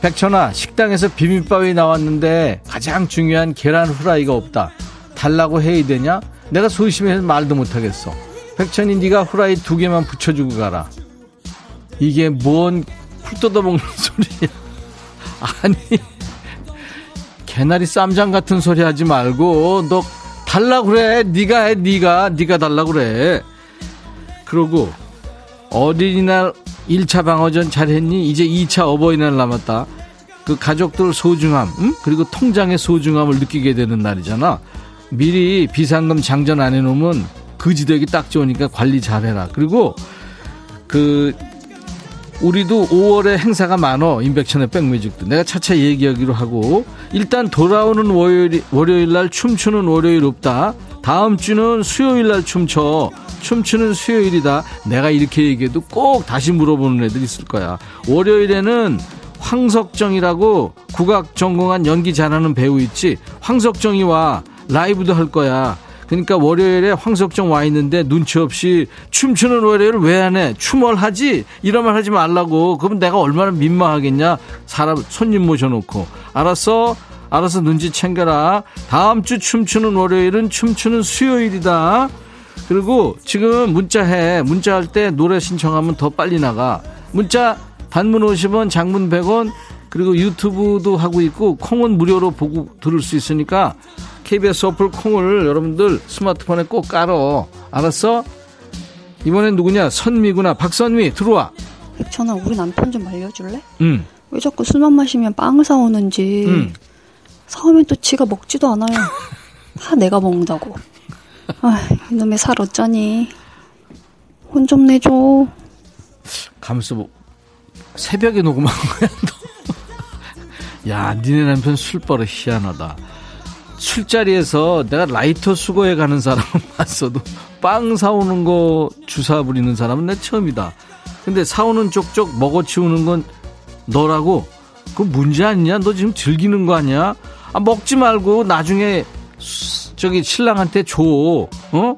백천아, 식당에서 비빔밥이 나왔는데 가장 중요한 계란 후라이가 없다. 달라고 해야 되냐? 내가 소심해서 말도 못하겠어. 백천이 네가 후라이 두 개만 붙여주고 가라. 이게 뭔풀 뜯어먹는 소리야. 아니, 개나리 쌈장 같은 소리 하지 말고 너 달라 그래. 네가 해. 네가 네가 달라 그래. 그러고 어린이날 1차 방어전 잘했니? 이제 2차 어버이날 남았다. 그 가족들 소중함, 응? 그리고 통장의 소중함을 느끼게 되는 날이잖아. 미리 비상금 장전 안 해놓으면 그지되기 딱 좋으니까 관리 잘해라. 그리고 그 우리도 5월에 행사가 많어. 임백천의 백뮤직도. 내가 차차 얘기하기로 하고 일단 돌아오는 월요일 월요일 날 춤추는 월요일 없다. 다음 주는 수요일 날 춤춰. 춤추는 수요일이다. 내가 이렇게 얘기해도 꼭 다시 물어보는 애들 있을 거야. 월요일에는 황석정이라고 국악 전공한 연기 잘하는 배우 있지. 황석정이 와. 라이브도 할 거야. 그러니까 월요일에 황석정 와 있는데 눈치 없이 춤추는 월요일 왜 안 해? 춤을 하지? 이런 말 하지 말라고. 그럼 내가 얼마나 민망하겠냐? 사람, 손님 모셔놓고. 알았어? 알아서 눈치 챙겨라. 다음 주 춤추는 월요일은 춤추는 수요일이다. 그리고 지금 문자해. 문자할 때 노래 신청하면 더 빨리 나가. 문자 단문 50원, 장문 100원, 그리고 유튜브도 하고 있고 콩은 무료로 보고 들을 수 있으니까 KBS 어플 콩을 여러분들 스마트폰에 꼭 깔어. 알았어? 이번엔 누구냐? 선미구나. 박선미 들어와. 백천아 우리 남편 좀 알려줄래? 응. 왜 자꾸 술만 마시면 빵 사오는지 응. 사오면 또 지가 먹지도 않아요 다 내가 먹는다고 아 이놈의 살 어쩌니 혼 좀 내줘 가면서 뭐 새벽에 녹음한 거야 너. 야, 니네 남편 술버릇 희한하다. 술자리에서 내가 라이터 수거해 가는 사람은 봤어도 빵 사오는 거 주사 부리는 사람은 내 처음이다. 근데 사오는 쪽쪽 먹어치우는 건 너라고? 그 문제 아니냐? 너 지금 즐기는 거 아니야? 아, 먹지 말고 나중에 수- 저기 신랑한테 줘. 어?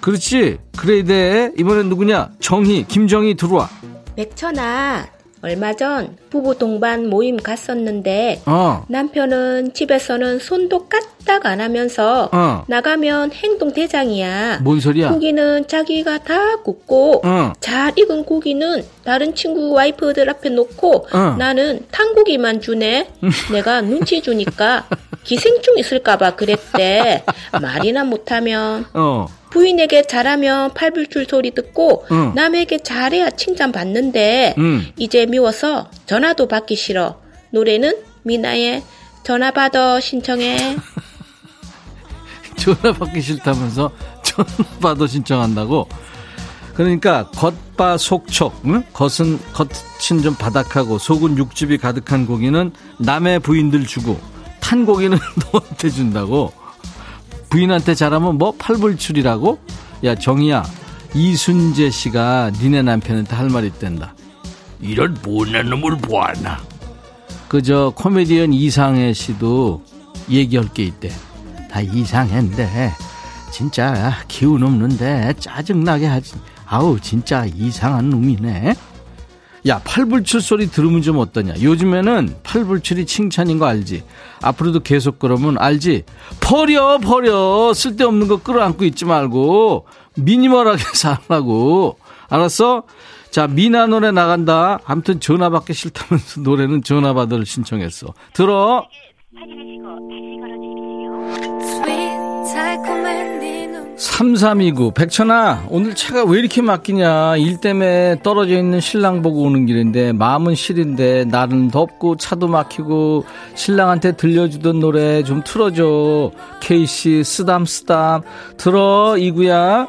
그렇지? 그래야 돼. 이번엔 누구냐? 정희, 김정희 들어와. 백천아, 얼마 전 부부 동반 모임 갔었는데 어. 남편은 집에서는 손도 까딱 안 하면서 어. 나가면 행동 대장이야. 뭔 소리야? 고기는 자기가 다 굽고 어. 잘 익은 고기는 다른 친구 와이프들 앞에 놓고 어. 나는 탄고기만 주네. 내가 눈치 주니까 기생충 있을까봐 그랬대. 말이나 못하면 어. 부인에게 잘하면 팔불출 소리 듣고 응. 남에게 잘해야 칭찬받는데 응. 이제 미워서 전화도 받기 싫어. 노래는 미나의 전화 받아 신청해. 전화 받기 싫다면서 전화 받아 신청한다고? 그러니까 겉바 속촉, 응? 겉은 겉은 좀 바닥하고 속은 육즙이 가득한 고기는 남의 부인들 주고 탄 고기는 너한테 준다고. 부인한테 잘하면 뭐 팔불출이라고? 야 정희야 이순재 씨가 니네 남편한테 할 말 있댄다. 이런 못난 놈을 보았나? 그저 코미디언 이상해 씨도 얘기할 게 있대. 다 이상한데 진짜 기운 없는데 짜증나게 하지. 아우 진짜 이상한 놈이네. 야 팔불출 소리 들으면 좀 어떠냐. 요즘에는 팔불출이 칭찬인 거 알지. 앞으로도 계속 그러면 알지. 버려 버려 쓸데없는 거 끌어안고 있지 말고 미니멀하게 살라고. 알았어? 자 미나 노래 나간다. 아무튼 전화 받기 싫다면서 노래는 전화 받을 신청했어. 들어. 3329 백천아 오늘 차가 왜 이렇게 막히냐? 일 때문에 떨어져 있는 신랑 보고 오는 길인데 마음은 시린데 날은 덥고 차도 막히고 신랑한테 들려주던 노래 좀 틀어줘. 케이씨 쓰담 쓰담. 들어 이구야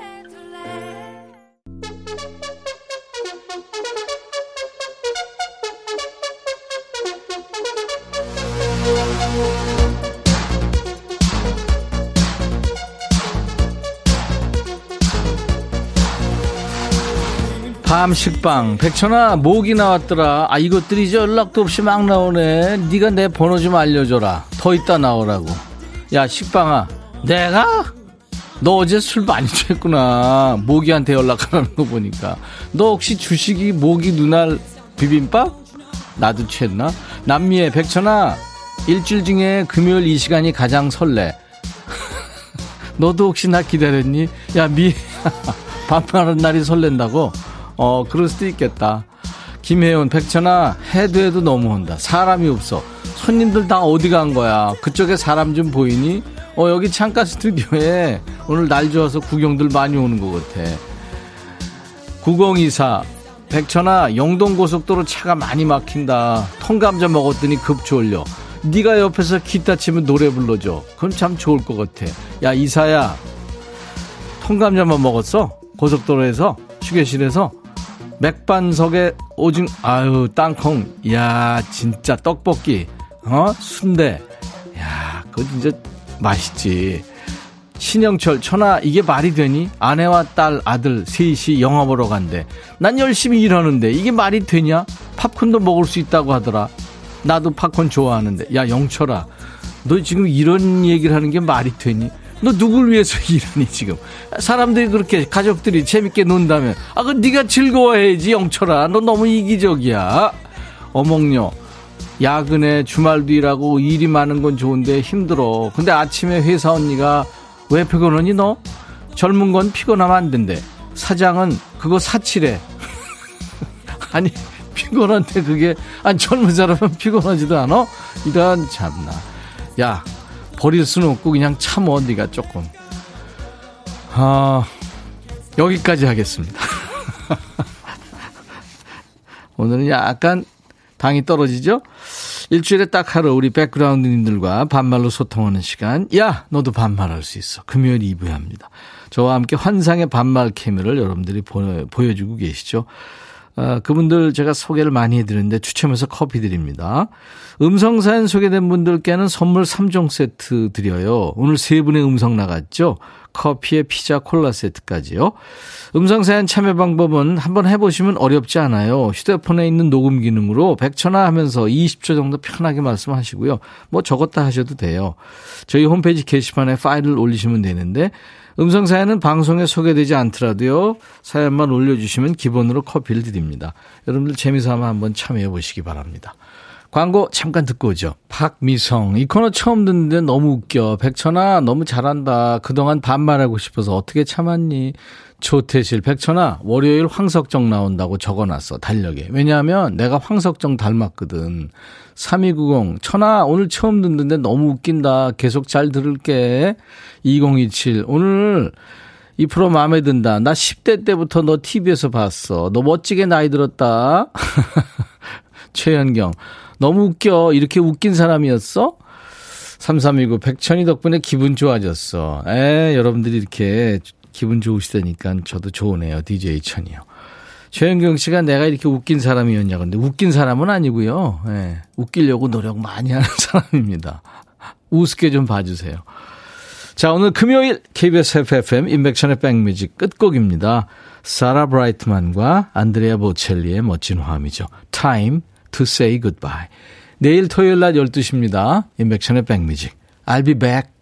밤 식빵 백천아 모기 나왔더라. 아 이것들이 이제 연락도 없이 막 나오네. 네가 내 번호 좀 알려줘라. 더 있다 나오라고. 야 식빵아 내가? 너 어제 술 많이 취했구나. 모기한테 연락하라는 거 보니까. 너 혹시 주식이 모기 눈알 비빔밥? 나도 취했나? 남미의 백천아 일주일 중에 금요일 이 시간이 가장 설레. 너도 혹시 나 기다렸니? 야 미 반말하는 날이 설렌다고 어, 그럴 수도 있겠다. 김혜원, 백천아, 해도 해도 너무 온다. 사람이 없어. 손님들 다 어디 간 거야? 그쪽에 사람 좀 보이니? 어, 여기 창가 스튜디오에 오늘 날 좋아서 구경들 많이 오는 것 같아. 9024, 백천아, 영동고속도로 차가 많이 막힌다. 통감자 먹었더니 급주올려. 네가 옆에서 기타 치면 노래 불러줘. 그럼 참 좋을 것 같아. 야, 이사야. 통감자만 먹었어? 고속도로에서? 휴게실에서? 맥반석에 오징 아유 땅콩. 야 진짜 떡볶이. 어? 순대. 야 그거 진짜 맛있지. 신영철 천하 이게 말이 되니? 아내와 딸 아들 셋이 영화 보러 간대. 난 열심히 일하는데 이게 말이 되냐? 팝콘도 먹을 수 있다고 하더라. 나도 팝콘 좋아하는데. 야 영철아. 너 지금 이런 얘기를 하는 게 말이 되니 너 누굴 위해서 일하니 지금? 사람들이 그렇게 가족들이 재밌게 논다면. 아 그 네가 즐거워해야지 영철아. 너 너무 이기적이야. 어몽녀 야근에 주말도 일하고 일이 많은 건 좋은데 힘들어. 근데 아침에 회사 언니가 왜 피곤하니 너? 젊은 건 피곤하면 안 된대. 사장은 그거 사치래. 아니 피곤한데 그게 아니 젊은 사람은 피곤하지도 않아? 이런 참나. 야 버릴 수는 없고 그냥 참어 네가 조금. 아 여기까지 하겠습니다. 오늘은 약간 당이 떨어지죠? 일주일에 딱 하루 우리 백그라운드님들과 반말로 소통하는 시간. 야 너도 반말할 수 있어. 금요일 2부에 합니다. 저와 함께 환상의 반말 케미를 여러분들이 보, 보여주고 계시죠 아, 그분들 제가 소개를 많이 해드리는데 추첨해서 커피 드립니다. 음성사연 소개된 분들께는 선물 3종 세트 드려요. 오늘 세 분의 음성 나갔죠? 커피에 피자 콜라 세트까지요. 음성사연 참여 방법은 한번 해보시면 어렵지 않아요. 휴대폰에 있는 녹음 기능으로 100초나 하면서 20초 정도 편하게 말씀하시고요. 뭐 적었다 하셔도 돼요. 저희 홈페이지 게시판에 파일을 올리시면 되는데 음성 사연은 방송에 소개되지 않더라도요. 사연만 올려주시면 기본으로 커피를 드립니다. 여러분들 재미삼아 한번 참여해 보시기 바랍니다. 광고 잠깐 듣고 오죠. 박미성. 이 코너 처음 듣는데 너무 웃겨. 백천아, 너무 잘한다. 그동안 반말하고 싶어서 어떻게 참았니? 조태실, 백천아, 월요일 황석정 나온다고 적어놨어, 달력에. 왜냐하면 내가 황석정 닮았거든. 3290, 천아, 오늘 처음 듣는데 너무 웃긴다. 계속 잘 들을게. 2027, 오늘 이 프로 마음에 든다. 나 10대 때부터 너 TV에서 봤어. 너 멋지게 나이 들었다. 최현경, 너무 웃겨. 이렇게 웃긴 사람이었어? 3329 백천이 덕분에 기분 좋아졌어. 에, 여러분들이 이렇게 기분 좋으시다니까 저도 좋으네요. DJ 천이요. 최현경 씨가 내가 이렇게 웃긴 사람이었냐. 근데 웃긴 사람은 아니고요. 예, 웃기려고 노력 많이 하는 사람입니다. 우습게 좀 봐주세요. 자, 오늘 금요일 KBS FFM 인백천의 백뮤직 끝곡입니다. 사라 브라이트만과 안드레아 보첼리의 멋진 화음이죠. Time to say goodbye. 내일 토요일 낮 12시입니다. 인백천의 백뮤직. I'll be back.